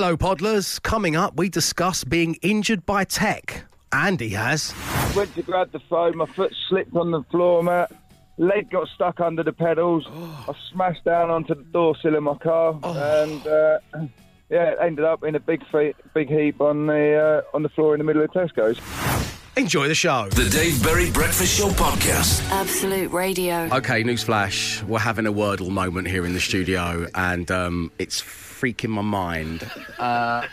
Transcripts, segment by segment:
Hello, Podlers. Coming up, we discuss being injured by tech. Andy has. Went to grab the phone, my foot slipped on the floor mat, leg got stuck under the pedals. I smashed down onto the door sill of my car, and uh, yeah, it ended up in a big fe- big heap on the uh, on the floor in the middle of Tesco's. Enjoy the show. The Dave Berry Breakfast Show podcast. Absolute Radio. Okay, newsflash. We're having a Wordle moment here in the studio, and um, it's freaking my mind. Uh,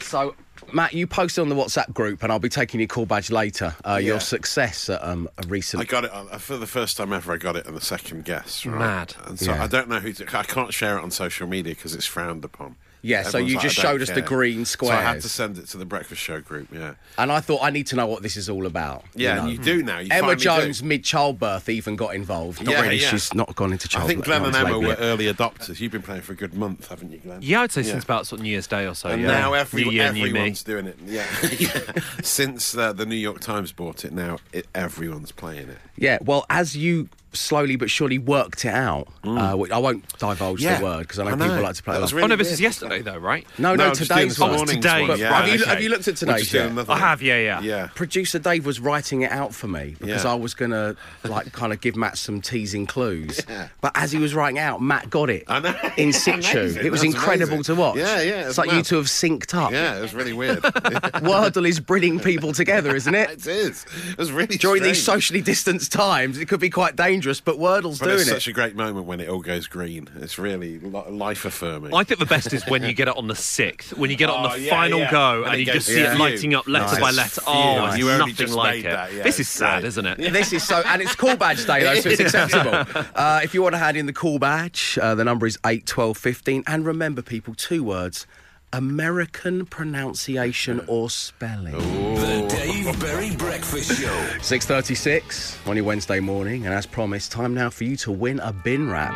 so, Matt, you posted on the WhatsApp group, and I'll be taking your call badge later. Uh, Your success at um, a recent. I got it on, for the first time ever. I got it on the second guess. Right? Mad. And so Yeah. I don't know who. To, I can't share it on social media because it's frowned upon. Yeah, so you like, just "I don't showed us the care." green So I had to send it to the breakfast show group. Yeah, and I thought I need to know what this is all about. you yeah, know. and you do now. You Emma Jones, do. mid childbirth, even got involved. Not Yeah, really, yeah. she's not gone into childbirth. I think Glenn and Emma were it. early adopters. You've been playing for a good month, haven't you, Glenn? Yeah, I'd say Yeah. since about sort of New Year's Day or so. And yeah. now every, Year, everyone's doing it. Yeah, yeah. Since uh, the New York Times bought it, now it, everyone's playing it. Yeah, well, as you slowly but surely worked it out, uh, I won't divulge Mm. Yeah, the word because I know I people like to play. That it was really oh no, this is yesterday though, right? No, no, I'm today's doing one. this Today. one, Yeah, Have you- okay. have you looked at We're today's just doing I have, yeah, yeah. Yeah. Producer Dave was writing it out for me because Yeah. I was gonna like kind of give Matt some teasing clues. Yeah. But as he was writing out, Matt got it I know. in situ. Amazing. It was That's incredible amazing. to watch. Yeah, yeah, It's it's like you mad. two have synced up. Yeah, it was really weird. Wordle is bringing people together, isn't it? it is. It was really During these socially distanced times, it could be quite dangerous, but Wordle's But doing it's it. such a great moment when it all goes green. It's really life affirming. I think the best is when you get it on the sixth, when you get it on Oh, the yeah, final yeah. go, And and, you goes just see to it lighting up letter Nice. by letter. Oh, Nice. it's You nothing like it. that, yeah, this is sad, great. isn't it? This is so, and it's call badge day though, so it's acceptable. Uh, if you want to hand in the call badge, uh, the number is eight twelve fifteen. And remember, people, two words: American pronunciation or spelling. The Dave Berry Breakfast Show. Six thirty-six on your Wednesday morning, and as promised, time now for you to win a bin wrap.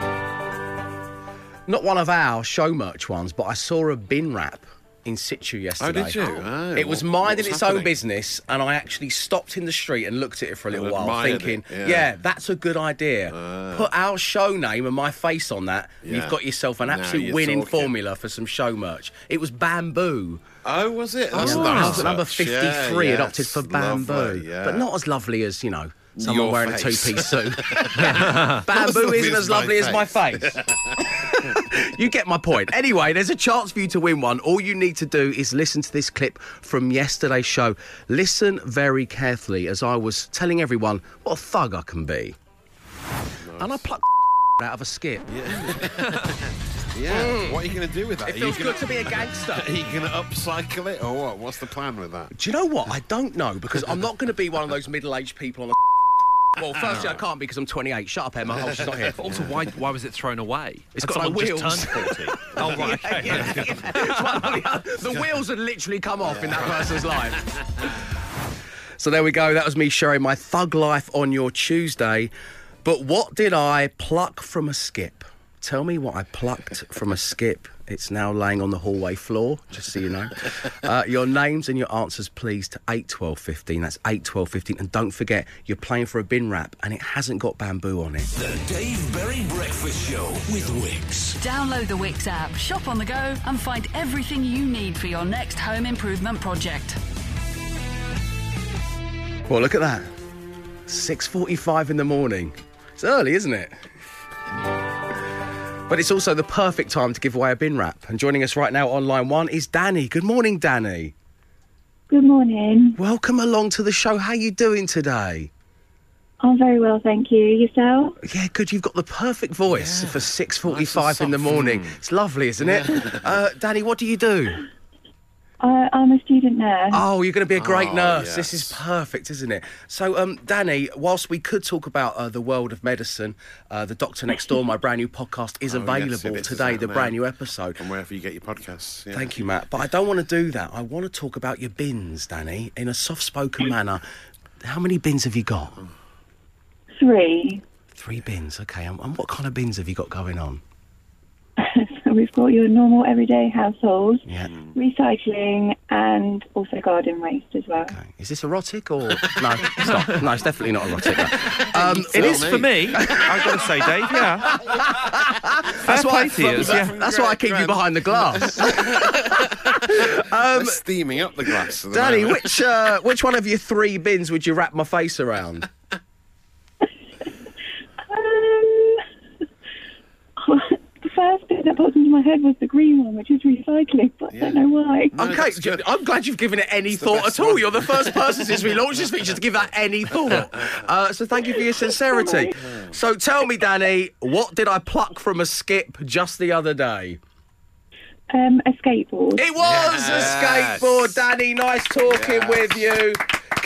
Not one of our show merch ones, but I saw a bin wrap in situ yesterday. Oh, did you? Oh, it was minding its own business, and I actually stopped in the street and looked at it for a little while, thinking, yeah. yeah. that's a good idea. Ah. Put our show name and my face on that. You've got yourself an absolute winning talking. formula for some show merch. It was bamboo. oh, was it? Oh, that's Oh, nice. number 53 Yeah, adopted yes, for bamboo. lovely, yeah. But not as lovely as, you know, someone Your wearing face. a two-piece suit. bamboo isn't as lovely as my face. you get my point. Anyway, there's a chance for you to win one. All you need to do is listen to this clip from yesterday's show. Listen very carefully as I was telling everyone what a thug I can be. And I plucked out of a skip. Yeah. Mm. What are you going to do with that? It feels gonna- good to be a gangster. Are you going to upcycle it or what? What's the plan with that? Do you know what? I don't know because I'm not going to be one of those middle-aged people on a. Well, firstly, I can't because I'm 28. Shut up, Emma. Oh, she's not here. Also, why why was it thrown away? It's got someone wheels. Just turned 40. oh right, okay. It's one or the the wheels had literally come off in that person's life. So there we go. That was me sharing my thug life on your Tuesday. But what did I pluck from a skip? Tell me what I plucked from a skip. It's now laying on the hallway floor, just so you know. Uh, your names and your answers, please, to 8 12 15. That's 8 12 15. And don't forget, you're playing for a bin wrap and it hasn't got bamboo on it. The Dave Berry Breakfast Show with Wix. Download the Wix app, shop on the go, and find everything you need for your next home improvement project. Well, look at that. 6:45 in the morning. It's early, isn't it? But it's also the perfect time to give away a bin wrap. And joining us right now on line one is Danny. Good morning, Danny. Good morning. Welcome along to the show. How you doing today? I'm very well, thank you. Yourself? Yeah, good. You've got the perfect voice for 6:45 in the morning. It's lovely, isn't it? Uh, Danny, what do you do? I, I'm a student nurse. Oh, you're going to be a great Oh, nurse. This is perfect, isn't it? So, um, Danny, whilst we could talk about uh, the world of medicine, uh, the Doctor Next Door, my brand new podcast, is Oh, available it is. today. It's The brand new episode. And wherever you get your podcasts. Yeah. Thank you, Matt. But I don't want to do that. I want to talk about your bins, Danny, in a soft-spoken manner. How many bins have you got? Three. Three bins. Okay. And, and what kind of bins have you got going on? So we've got your normal everyday household, Yeah. recycling, and also garden waste as well. Okay. Is this erotic or no? It's not. No, it's definitely not erotic. no. Um, It is for me. I've got to say, Dave. Yeah. That's why, play to you, yeah. that's why I keep you behind the glass. They're steaming up the glass. the Danny, moment. which uh, which one of your three bins would you wrap my face around? Um, the first bit that popped into my head was the green one, which is recycling, but I don't know why. No, okay, good. I'm glad you've given it any the thought at all. one. You're the first person since we launched this feature to give that any thought. Uh, so thank you for your sincerity. So tell me, Danny, what did I pluck from a skip just the other day? Um, a skateboard. It was a skateboard, Danny. Nice talking with you.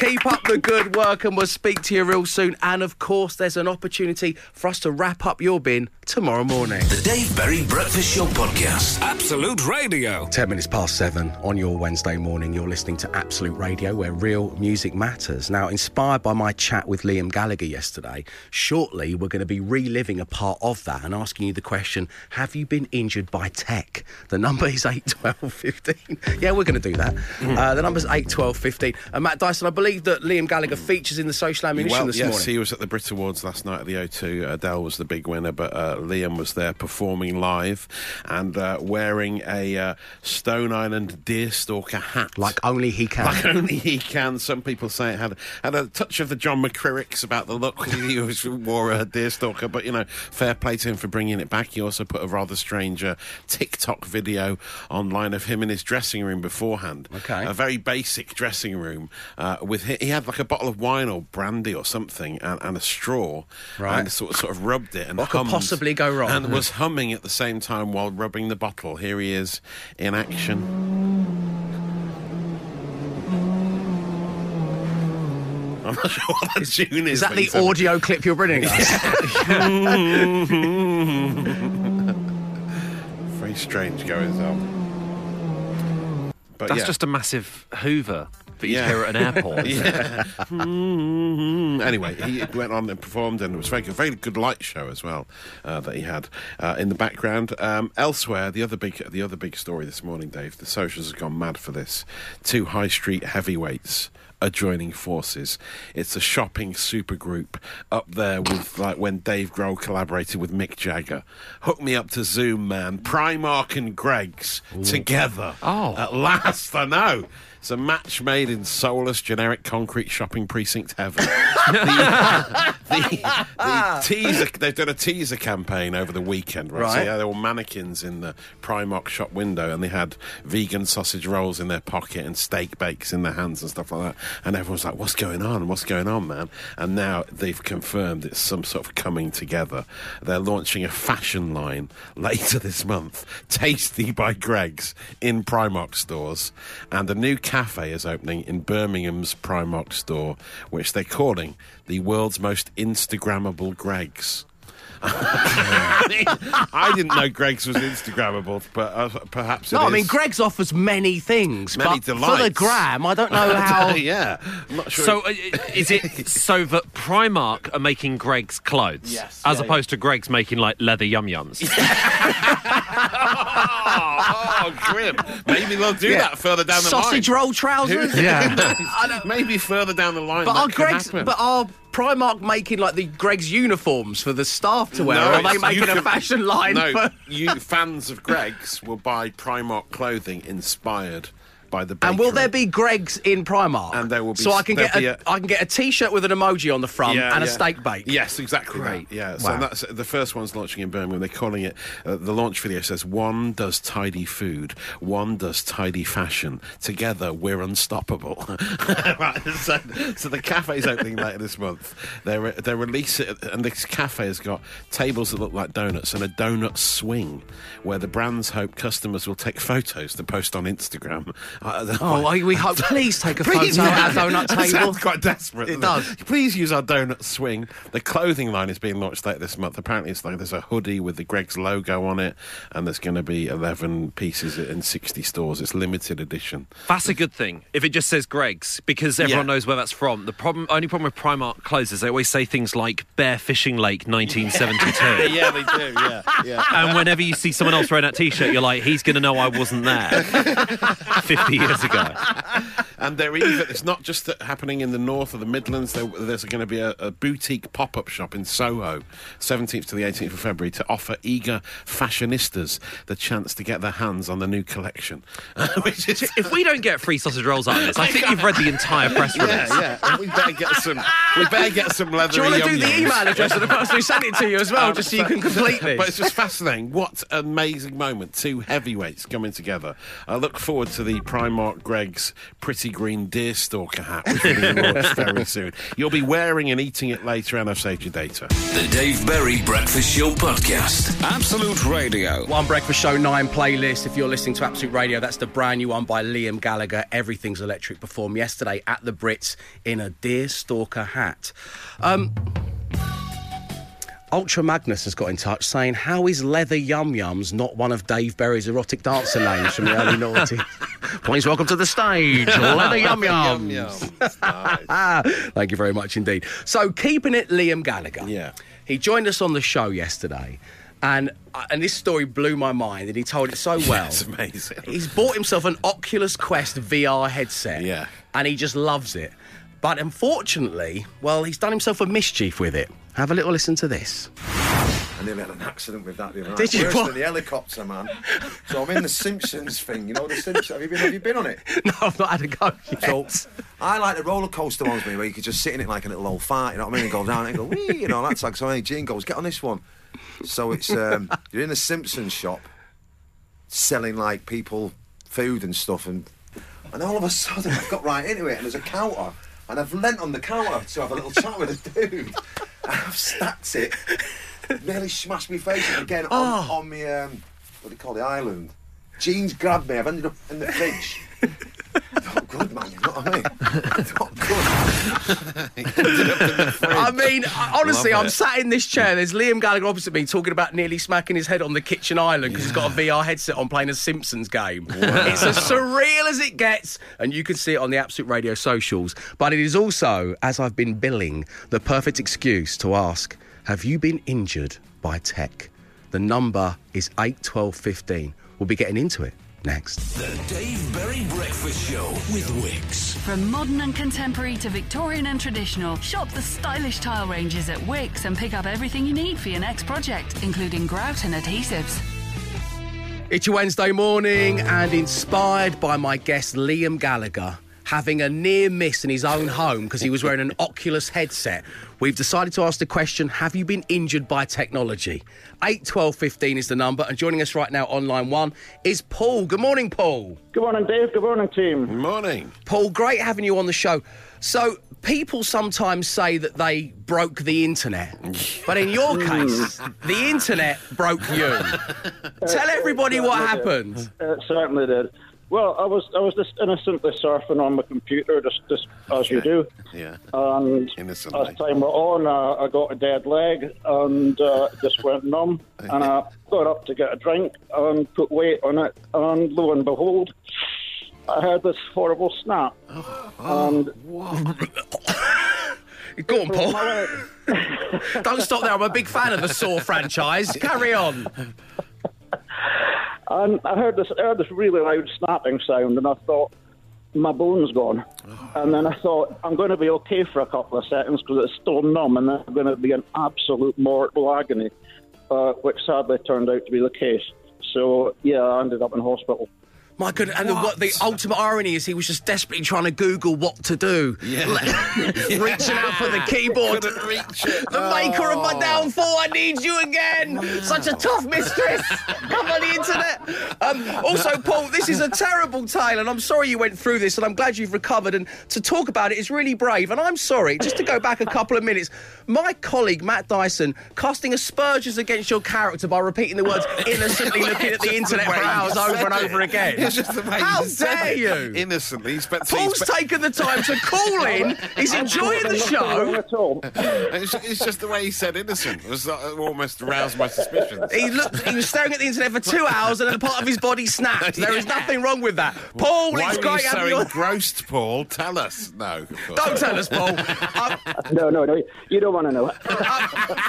Keep up the good work and we'll speak to you real soon. And of course, there's an opportunity for us to wrap up your bin tomorrow morning. The Dave Berry Breakfast Show Podcast. Absolute Radio. 10 minutes past seven on your Wednesday morning. You're listening to Absolute Radio, where real music matters. Now, inspired by my chat with Liam Gallagher yesterday, shortly we're going to be reliving a part of that and asking you the question Have you been injured by tech? The number is 8, 12, 15. yeah, we're going to do that. Uh, the number's 8, 12, 15. And Matt Dyson, I believe that Liam Gallagher features in the social ammunition Well, this yes, morning. he was at the Brit Awards last night at the O2. Adele was the big winner, but uh, Liam was there performing live and uh, wearing a uh, Stone Island deerstalker hat. Like only he can. Like only he can. Some people say it had had a touch of the John McCririck's about the look. he was, wore a deerstalker, but you know, fair play to him for bringing it back. He also put a rather strange uh, TikTok video online of him in his dressing room beforehand. Okay. a very basic dressing room uh, with he, had like a bottle of wine or brandy or something and, and a straw, Right. And sort of, sort of rubbed it and What could possibly go wrong? And was humming at the same time while rubbing the bottle. Here he is in action. I'm not sure what that tune is. is that the audio clip you're bringing us? Very strange goings on. But That's yeah. just a massive Hoover that Yeah. hear at an airport. Yeah. Anyway, he went on and performed, and it was very good, very good light show as well uh, that he had uh, in the background. Um, elsewhere, the other big, the other big story this morning, Dave. The socials have gone mad for this. Two high street heavyweights are joining forces. It's a shopping supergroup up there with like when Dave Grohl collaborated with Mick Jagger. Hook me up to Zoom, man. Primark and Greggs together. Oh. At last, I know. It's a match made in soulless, generic concrete shopping precinct heaven. the, the, the teaser, they've done a teaser campaign over the weekend, right? So yeah, there were mannequins in the Primark shop window, and they had vegan sausage rolls in their pocket and steak bakes in their hands and stuff like that. And everyone's like, "What's going on? What's going on, man?" And now they've confirmed it's some sort of coming together. They're launching a fashion line later this month, Tasty by Greggs in Primark stores, and a new cafe is opening in Birmingham's Primark store, which they're calling the world's most Instagrammable Greggs. I didn't know Greggs was Instagrammable, but uh, perhaps it No, I is. mean, Greggs offers many things, Many but for the gram, I don't know how. yeah, I'm not sure. So, uh, is it so that Primark are making Greggs clothes, Yes. as Yeah, opposed to Greggs making like leather yum yums? Oh, oh, grim. Maybe they'll do Yeah. that further down the Sausage line. roll trousers. yeah. Maybe further down the line. But that are Greggs, happen. but are Primark making like the Greggs uniforms for the staff to wear? No, or are they it's- you making a fashion line? No, for... you fans of Greggs will buy Primark clothing inspired by the. And will there be Greggs in Primark? And there will be- So I can get a, a- I can get a T-shirt with an emoji on the front Yeah, and a steak bake. Yes, exactly. Great. That. Yeah. So Wow. that's the first one's launching in Birmingham. They're calling it. Uh, the launch video says one does tidy food, one does tidy fashion. Together, we're unstoppable. right. So, so the cafe's opening later this month. They're they release it, and this cafe has got tables that look like donuts and a donut swing, where the brands hope customers will take photos to post on Instagram. Uh, Oh, I- we hope. Please take a Please, photo yeah. at our donut That table. sounds quite desperate. It doesn't does. Please use our donut swing. The clothing line is being launched later this month. Apparently, it's like there's a hoodie with the Greggs logo on it, and there's going to be 11 pieces in 60 stores. It's limited edition. That's a good thing. If it just says Greggs, because everyone Yeah. knows where that's from. The problem, only problem with Primark clothes is they always say things like Bear Fishing Lake 1972. yeah, they do. Yeah, yeah. And whenever you see someone else wearing that T-shirt, you're like, he's going to know I wasn't there 50 years ago. And they're even, it's not just happening in the north or the Midlands, there, there's going to be a, a boutique pop up shop in Soho, 17th to the 18th of February, to offer eager fashionistas the chance to get their hands on the new collection. Which is. If we don't get free sausage rolls out of this, I think you've read the entire press release. Yeah, yeah. We better get some. We better get some leather. Do you want to do the email address of the person who sent it to you as well, oh, just so you can complete But it's just fascinating. What an amazing moment. Two heavyweights coming together. I look forward to the Primark Greggs pretty green deerstalker hat, which will be launched very soon. You'll be wearing and eating it later, and I've saved your data. The Dave Berry Breakfast Show Podcast. Absolute Radio. One Breakfast Show 9 playlist. If you're listening to Absolute Radio, that's the brand new one by Liam Gallagher. Everything's Electric performed yesterday at the Brits in a deer stalker hat. Um, Ultra Magnus has got in touch saying, How is Leather Yum Yums not one of Dave Berry's erotic dancer names from the early noughties? Please welcome to the stage, Leather Yum Yums. Ah, thank you very much indeed. So, keeping it Liam Gallagher. Yeah. He joined us on the show yesterday, and uh, and this story blew my mind, and he told it so well. It's amazing. He's bought himself an Oculus Quest VR headset. Yeah. And he just loves it. But unfortunately, well, he's done himself a mischief with it. Have a little listen to this. I nearly had an accident with that the other night. Did you? Worse What? than the helicopter, man. So I'm in the Simpsons thing. You know the Simpsons. Have you been? Have you been on it? No, I've not had a go yet. So I like the roller coaster ones, me, where you could just sit in it like a little old fart. You know what I mean? And go down and go wee, you know that's like so. Hey, Gene goes, get on this one. So it's um, you're in a Simpsons shop, selling like people food and stuff, and and all of a sudden I've got right into it, and there's a counter, and I've leant on the counter to have a little chat with a dude. I've stacked it, nearly smashed my face in again on, on me um, what do you call the island. Gene's grabbed me. I've ended up in the fridge. Not good, man. You know what I mean? Not good. I mean, honestly, I'm sat in this chair. There's Liam Gallagher opposite me talking about nearly smacking his head on the kitchen island because he's got a VR headset on playing a Simpsons game. It's as surreal as it gets, and you can see it on the Absolute Radio socials. But it is also, as I've been billing, the perfect excuse to ask Have you been injured by tech? The number is 81215. We'll be getting into it next. The Dave Berry Breakfast Show with Wix. From modern and contemporary to Victorian and traditional, shop the stylish tile ranges at Wix and pick up everything you need for your next project, including grout and adhesives. It's your Wednesday morning, and inspired by my guest Liam Gallagher having a near miss in his own home because he was wearing an Oculus headset, we've decided to ask the question Have you been injured by technology? 8 12 15 is the number, and joining us right now on line one is Paul. Good morning, Paul. Good morning, Dave. Good morning, team. Good morning. Paul, great having you on the show. So, people sometimes say that they broke the internet, but in your case, the internet broke you. Tell everybody what happened. It certainly did. Well, I was I was just innocently surfing on my computer, just, just as you do. Yeah. And Innocently. as time went on, uh, I got a dead leg and uh, just went numb. And I got up to get a drink and put weight on it. And lo and behold, I had this horrible snap. and Go on, Paul. Don't stop there. I'm a big fan of the Saw franchise. Carry on. And I heard this, heard this really loud snapping sound, and I thought, my bone's gone. And then I thought, I'm going to be okay for a couple of seconds because it's still numb, and then I'm going to be in absolute mortal agony, uh, which sadly turned out to be the case. So, yeah, I ended up in hospital. My goodness. And the, what the ultimate irony is he was just desperately trying to Google what to do. Yeah. Reaching out for the keyboard. Couldn't reach it. The maker of my Oh. downfall, I need you again. Such a tough mistress. Come on the internet. Um, also, Paul, this is a terrible tale, and I'm sorry you went through this, and I'm glad you've recovered. And to talk about it is really brave. And I'm sorry, just to go back a couple of minutes, my colleague Matt Dyson casting aspersions against your character by repeating the words innocently looking at the internet for way hours over and over again. It's just the way How said dare you? Innocently. He's spe- Paul's he's spe- taken the time to call in. He's enjoying the show. at all. it's, it's just the way he said innocent. It was uh, almost aroused my suspicions. He looked. He was staring at the internet for two hours, and then a part of his body snapped. There is nothing wrong with that. Paul, Why it's were you great so having you. on- engrossed, Paul? Tell us. No. Don't tell us, Paul. Um, No, no, no. You don't want to know.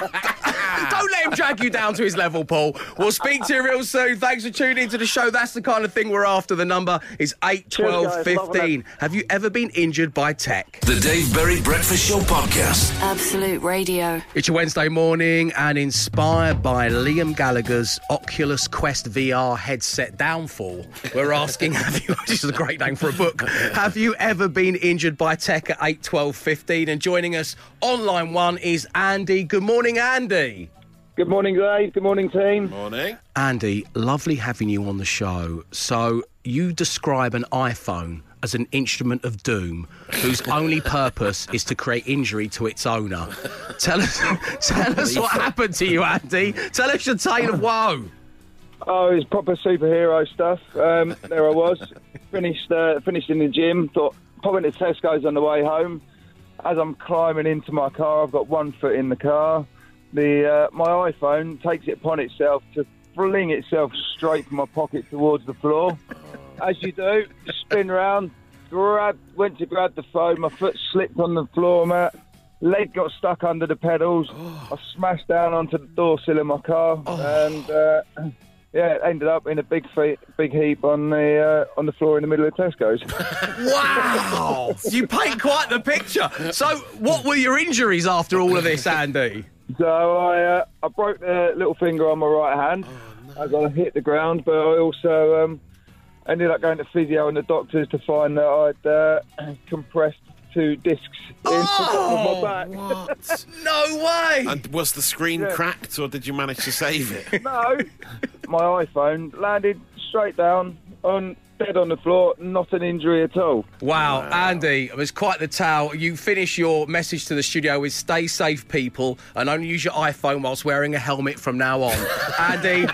don't, don't let him drag you down to his level, Paul. We'll speak to you real soon. Thanks for tuning into the show. That's the kind of thing we're after. The number is 8, 12, Cheers, guys. Love 15. Have you ever been injured by tech? The Dave Berry Breakfast Show Podcast. Absolute Radio. It's your Wednesday morning and inspired by Liam Gallagher's Oculus Quest VR headset downfall. We're asking, have you, this is a great name for a book, have you ever been injured by tech at 8, 12, 15? And joining us on line one is Andy. Good morning, Andy. Good morning, Dave. Good morning, team. Morning. Andy, lovely having you on the show. So, you describe an iPhone as an instrument of doom whose only purpose is to create injury to its owner. Tell us, tell us what happened to you, Andy. Tell us your tale of woe. Oh, it's proper superhero stuff. Um, there I was, finished uh, finished in the gym. Thought pop into Tesco's on the way home. As I'm climbing into my car, I've got one foot in the car. The uh, my iPhone takes it upon itself to fling itself straight from my pocket towards the floor. As you do, spin round, grab, went to grab the phone. My foot slipped on the floor mat. Leg got stuck under the pedals. I smashed down onto the door sill of my car, and uh, yeah, it ended up in a big fe- big heap on the uh, on the floor in the middle of Tesco's. Wow! you paint quite the picture. So, what were your injuries after all of this, Andy? so I uh, I broke the little finger on my right hand as I hit the ground, but I also um, ended up going to physio and the doctors to find that I'd uh, compressed two discs in Oh, my back. What? No way! and was the screen Yeah. cracked, or did you manage to save it? No, my iPhone landed straight down on dead on the floor, not an injury at all. Wow, Andy, it was quite the tale. You finish your message to the studio with stay safe, people, and only use your iPhone whilst wearing a helmet from now on. Andy,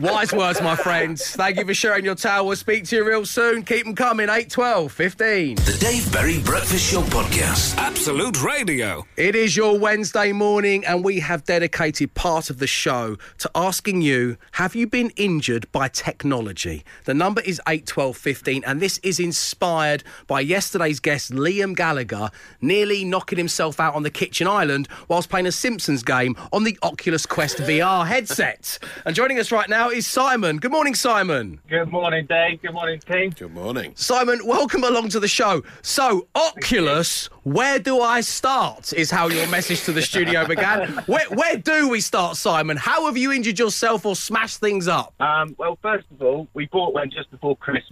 wise words, my friends. Thank you for sharing your tale. We'll speak to you real soon. Keep them coming, 8, 12, 15. The Dave Berry Breakfast Show Podcast. Absolute Radio. It is your Wednesday morning, and we have dedicated part of the show to asking you Have you been injured by technology? The number is 81215, and this is inspired by yesterday's guest, Liam Gallagher, nearly knocking himself out on the kitchen island whilst playing a Simpsons game on the Oculus Quest VR headset. And joining us right now is Simon. Good morning, Simon. Good morning, Dave. Good morning, team. Good morning. Simon, welcome along to the show. So, Oculus, where do I start? Is how your message to the studio began. Where, where do we start, Simon? How have you injured yourself or smashed things up? Um, well, first of all, we bought one just before Christmas,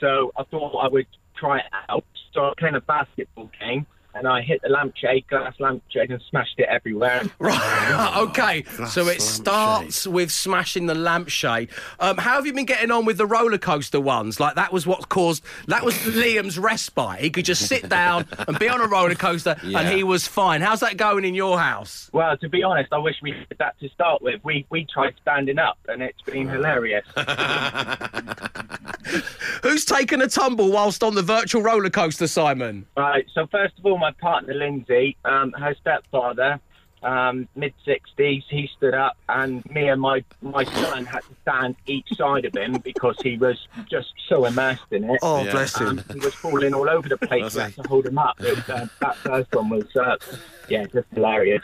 so I thought I would try it out. So I was playing a basketball game, and I hit the lampshade, glass lampshade, and smashed it everywhere. Right. okay. so it lampshade. starts with smashing the lampshade. Um, how have you been getting on with the roller coaster ones? Like that was what caused that was Liam's respite. He could just sit down and be on a roller coaster, and he was fine. How's that going in your house? Well, to be honest, I wish we did that to start with. We we tried standing up, and it's been hilarious. Who's taken a tumble whilst on the virtual roller coaster, Simon? Right. So first of all, my partner Lindsay, um, her stepfather, um, mid sixties, he stood up, and me and my my son had to stand each side of him because he was just so immersed in it. Oh, Yeah. bless him. Um, he was falling all over the place. We had to hold him up. It, uh, that first one was, uh, yeah, just hilarious.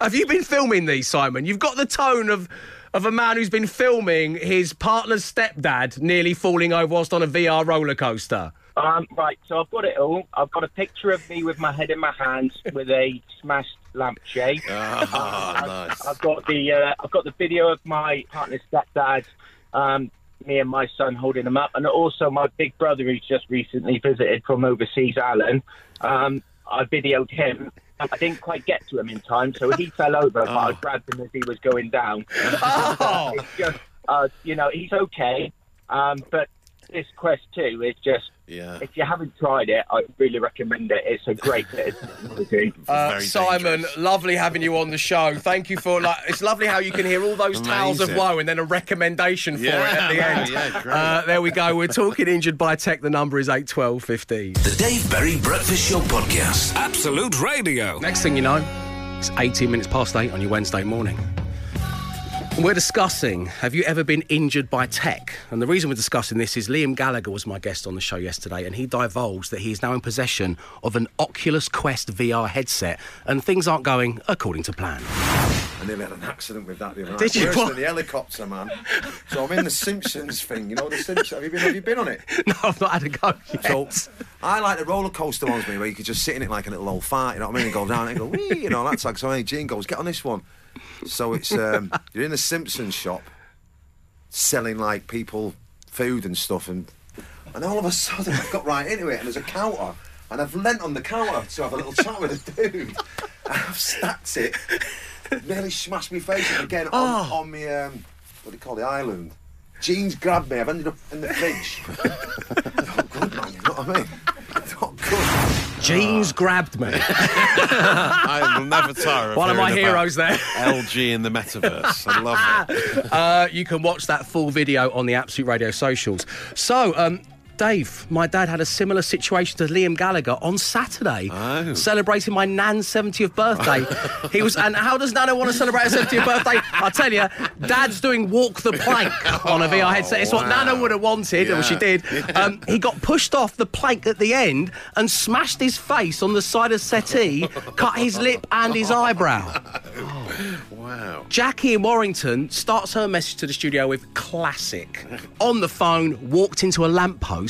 Have you been filming these, Simon? You've got the tone of of a man who's been filming his partner's stepdad nearly falling over whilst on a VR roller coaster. Um, right, so I've got it all. I've got a picture of me with my head in my hands with a smashed lampshade. Ah, nice. I've got the uh, I've got the video of my partner's stepdad, um, me and my son holding him up, and also my big brother who's just recently visited from overseas, Alan. Um, I videoed him. I didn't quite get to him in time, so he fell over, but I grabbed him as he was going down. Oh, It's just, uh, you know, he's okay, um, but this Quest 2 is just, Yeah. if you haven't tried it, I really recommend it. It's a great bit of technology. uh, Simon, dangerous. lovely having you on the show. Thank you for like. It's lovely how you can hear all those tales of woe and then a recommendation for it at the yeah, end. yeah, great. Uh, there we go. We're talking injured by tech. The number is eight twelve fifteen. The Dave Berry Breakfast Show Podcast. Absolute Radio. Next thing you know, it's 18 minutes past eight on your Wednesday morning. We're discussing have you ever been injured by tech? And the reason we're discussing this is Liam Gallagher was my guest on the show yesterday, and he divulged that he is now in possession of an Oculus Quest VR headset, and things aren't going according to plan. I nearly had an accident with that the other night. Did you? Worse What? the helicopter, man. So I'm in the Simpsons thing. You know the Simpsons. Have you been? Have you been on it? No, I've not had a go yet. So I like the roller coaster ones, me, where you could just sit in it like a little old fart. You know what I mean? And go down and go wee. You know that's like so. Gene goes, get on this one. So it's um, you're in a Simpsons shop, selling like people food and stuff, and and all of a sudden I've got right into it, and there's a counter, and I've leant on the counter to have a little chat with a dude. And I've stacked it, nearly smashed my face again on, on me um, what do you call the island. Gene's grabbed me. I've ended up in the fridge. not good, man. You know what I mean? Gene's grabbed me. I will never tire of One of my hearing about heroes there. LG in the metaverse. I love it. Uh, you can watch that full video on the Absolute Radio socials. So, um, Dave, my dad had a similar situation to Liam Gallagher on Saturday, Oh. celebrating my nan's 70th birthday. he was, and how does Nana want to celebrate her 70th birthday? I tell you, Dad's doing walk the plank on a VR headset. It's what wow. Nana would have wanted, and she Yeah. did. Um, he got pushed off the plank at the end and smashed his face on the side of settee, cut his lip and his eyebrow. Wow. Jackie in Warrington starts her message to the studio with classic. On the phone, walked into a lamppost.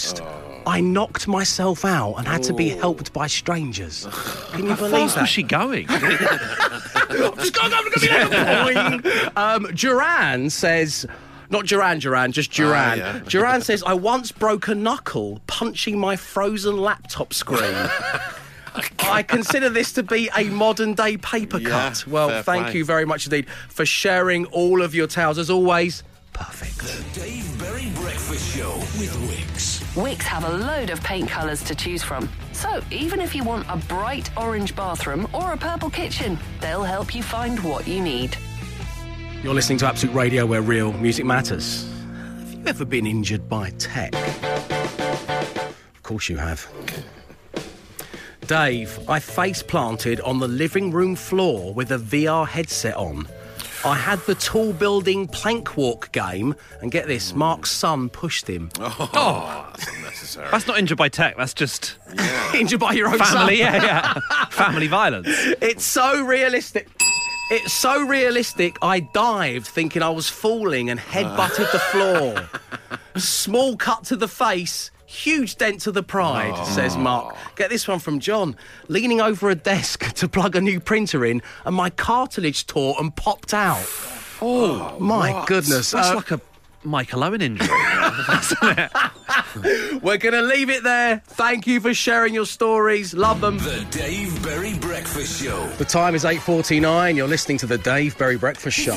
I knocked myself out and had to be helped by strangers. Can you believe fast that? was she going? Just go, go, go, go, Boing. um, Duran says. Not Duran, Duran, just Duran. yeah. Duran says, I once broke a knuckle punching my frozen laptop screen. I consider this to be a modern day paper Yeah, cut. Well, thank play. you very much indeed for sharing all of your tales. As always, perfect. The Dave Berry Breakfast Show with Wix. Wix have a load of paint colours to choose from. So even if you want a bright orange bathroom or a purple kitchen, they'll help you find what you need. You're listening to Absolute Radio where real music matters. Have you ever been injured by tech? Of course you have. Dave, I face planted on the living room floor with a VR headset on. I had the tall building plank walk game, and get this, Mark's son pushed him. Oh, oh. that's unnecessary. That's not injured by tech. That's just Injured by your own son. family. Yeah, yeah. family violence. It's so realistic. It's so realistic. I dived thinking I was falling and headbutted the floor. A small cut to the face. Huge dent to the pride, says Mark. Get this one from John. Leaning over a desk to plug a new printer in, and my cartilage tore and popped out. Oh, my goodness. That's Uh, like a Michael Owen injury. we're going to leave it there. Thank you for sharing your stories. Love them. The Dave Berry Breakfast Show. The time is 8.49. You're listening to the Dave Berry Breakfast Show.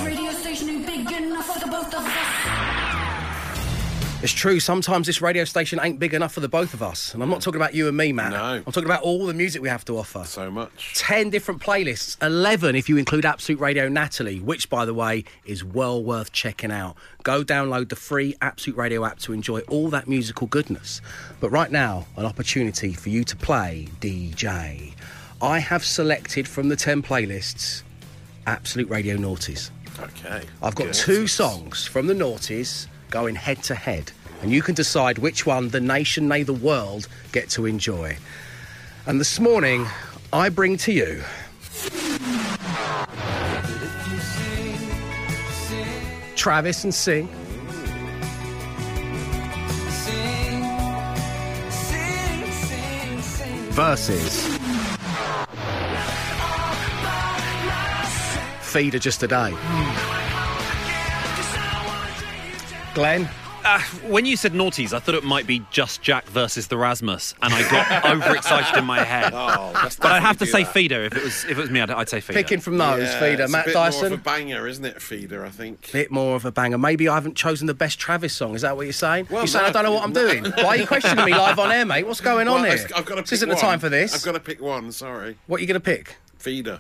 It's true. Sometimes this radio station ain't big enough for the both of us. And I'm not talking about you and me, Matt. No. I'm talking about all the music we have to offer. So much. 10 different playlists, 11 if you include Absolute Radio Natalie, which, by the way, is well worth checking out. Go download the free Absolute Radio app to enjoy all that musical goodness. But right now, an opportunity for you to play DJ. I have selected from the 10 playlists Absolute Radio Naughties. Okay. I've got Good. two songs from the Naughties going head to head, and you can decide which one the nation, nay, the world, get to enjoy. And this morning, I bring to you. Travis and Sing. Versus. Feeder Just a Day. Glenn. Uh, when you said naughties, I thought it might be just Jack versus the Rasmus, and I got overexcited in my head. Oh, but I'd have to say do feeder if it was if it was me. I'd, I'd say feeder. Picking from those, Yeah, Feeder. it's a Matt bit Dyson. More of a banger, isn't it? Feeder, I think. bit more of a banger. Maybe I haven't chosen the best Travis song. Is that what you're saying? Well, you're saying no, I don't know what I'm no. doing. Why are you questioning me live on air, mate? What's going on Well, here? I've got to this isn't the time for this. I've got to pick one. Sorry. What are you going to pick? Feeder.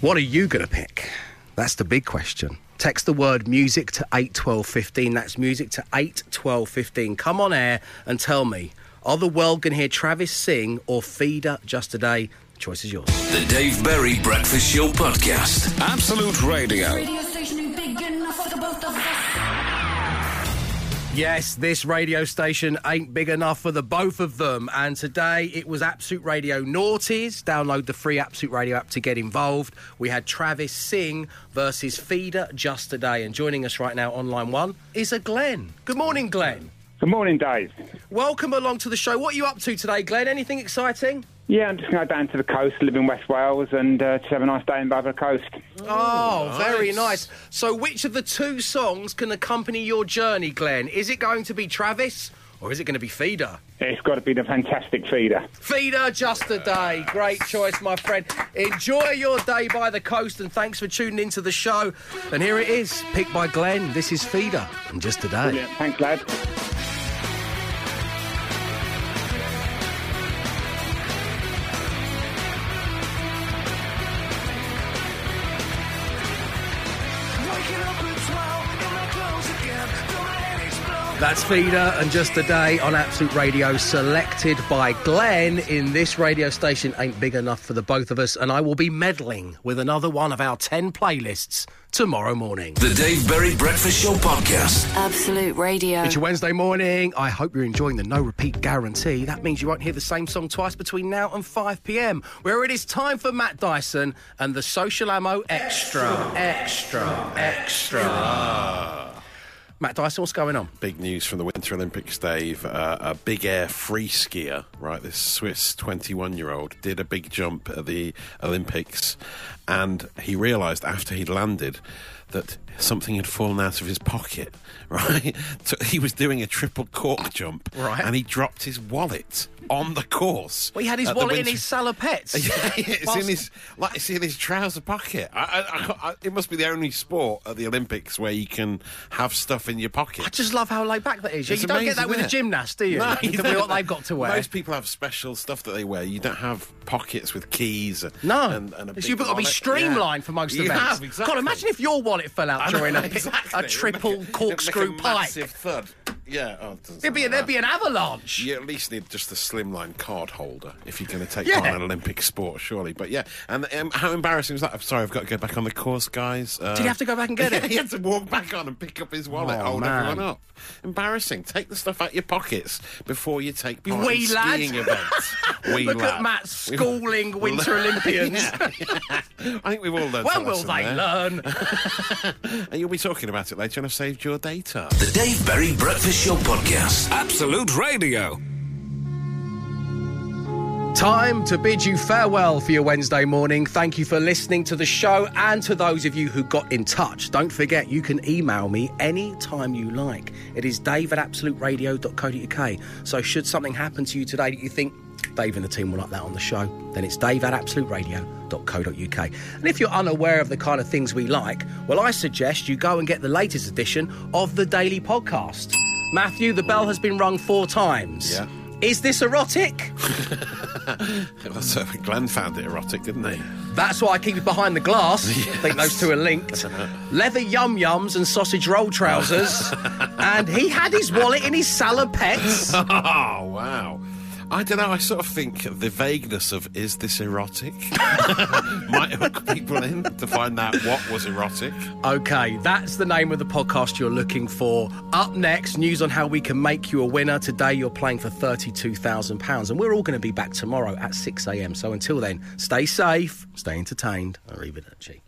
What are you going to pick? That's the big question. Text the word music to 81215. That's music to 81215. Come on air and tell me are the world going to hear Travis sing or Feeder Just a Day? The choice is yours. The Dave Berry Breakfast Show podcast. Absolute Radio. Yes, this radio station ain't big enough for the both of them. And today it was Absolute Radio Naughties. Download the free Absolute Radio app to get involved. We had Travis Sing versus Feeder Just a Day. And joining us right now on line one is a Glenn. Good morning, Glenn. Good morning, Dave. Welcome along to the show. What are you up to today, Glenn? Anything exciting? Yeah, I'm just going to go down to the coast, live in West Wales, and uh, just have a nice day in Barbara Coast. Oh, very nice. So, which of the two songs can accompany your journey, Glenn? Is it going to be Travis or is it going to be Feeder? It's got to be the fantastic feeder. Feeder just a day. Great choice, my friend. Enjoy your day by the coast and thanks for tuning into the show. And here it is, picked by Glenn. This is Feeder and just a day. Brilliant. Thanks, lad. That's Feeder and Just a Day on Absolute Radio, selected by Glenn in this radio station. Ain't big enough for the both of us, and I will be meddling with another one of our 10 playlists tomorrow morning. The Dave Berry Breakfast Show Podcast. Absolute Radio. It's your Wednesday morning. I hope you're enjoying the no repeat guarantee. That means you won't hear the same song twice between now and 5 pm, where it is time for Matt Dyson and the Social Ammo Extra. Extra. Extra. Matt Dyson, what's going on? Big news from the Winter Olympics, Dave. Uh, a big air free skier, right? This Swiss 21 year old did a big jump at the Olympics, and he realised after he'd landed that something had fallen out of his pocket, right? So he was doing a triple cork jump, Right. And he dropped his wallet on the course. Well, he had his wallet in his salopettes. yeah, it's Whilst- in his like it's in his trouser pocket. I, I, I, it must be the only sport at the Olympics where you can have stuff in your pocket. I just love how laid back that is. It's you don't get that with a gymnast, do you? No, you you can be don't. what they've got to wear. Most people have special stuff that they wear. You don't have pockets with keys. No, and, and a big you've got to be streamlined Yeah. for most you events. Have, exactly. God, imagine if your wallet fell out During a, a triple It'd make a- corkscrew a pipe. Massive thud. Yeah, oh, it'd be, sound there'd be an avalanche. You at least need just a slimline card holder if you're going to take Yeah. part in an Olympic sport, surely. But yeah, and um, how embarrassing was that? I'm sorry, I've got to go back on the course, guys. Uh, Did he have to go back and get it? he had to walk back on and pick up his wallet, Oh, hold man. everyone up. Embarrassing. Take the stuff out of your pockets before you take You part wee in lad. skiing events. Wee Look lad. at Matt schooling Winter Olympians. Yeah, yeah. I think we've all learned. When will lesson they there. learn? And you'll be talking about it later, and I've saved your data. The Dave Berry Breakfast Show Podcast. Absolute Radio. Time to bid you farewell for your Wednesday morning. Thank you for listening to the show and to those of you who got in touch. Don't forget, you can email me anytime you like. It is dave at absoluteradio.co.uk. So, should something happen to you today that you think Dave and the team will like that on the show, then it's dave at absoluteradio.co.uk. And if you're unaware of the kind of things we like, well, I suggest you go and get the latest edition of the Daily Podcast. Matthew, the bell has been rung four times. Yeah. Is this erotic? So Glenn found it erotic, didn't he? That's why I keep it behind the glass. I think those two are linked. Leather yum yums and sausage roll trousers. and he had his wallet in his salopettes. Oh, wow. I don't know. I sort of think the vagueness of is this erotic might hook people in to find out what was erotic. Okay, that's the name of the podcast you're looking for. Up next, news on how we can make you a winner. Today, you're playing for £32,000. And we're all going to be back tomorrow at 6 a.m. So until then, stay safe, stay entertained. Arrivederci.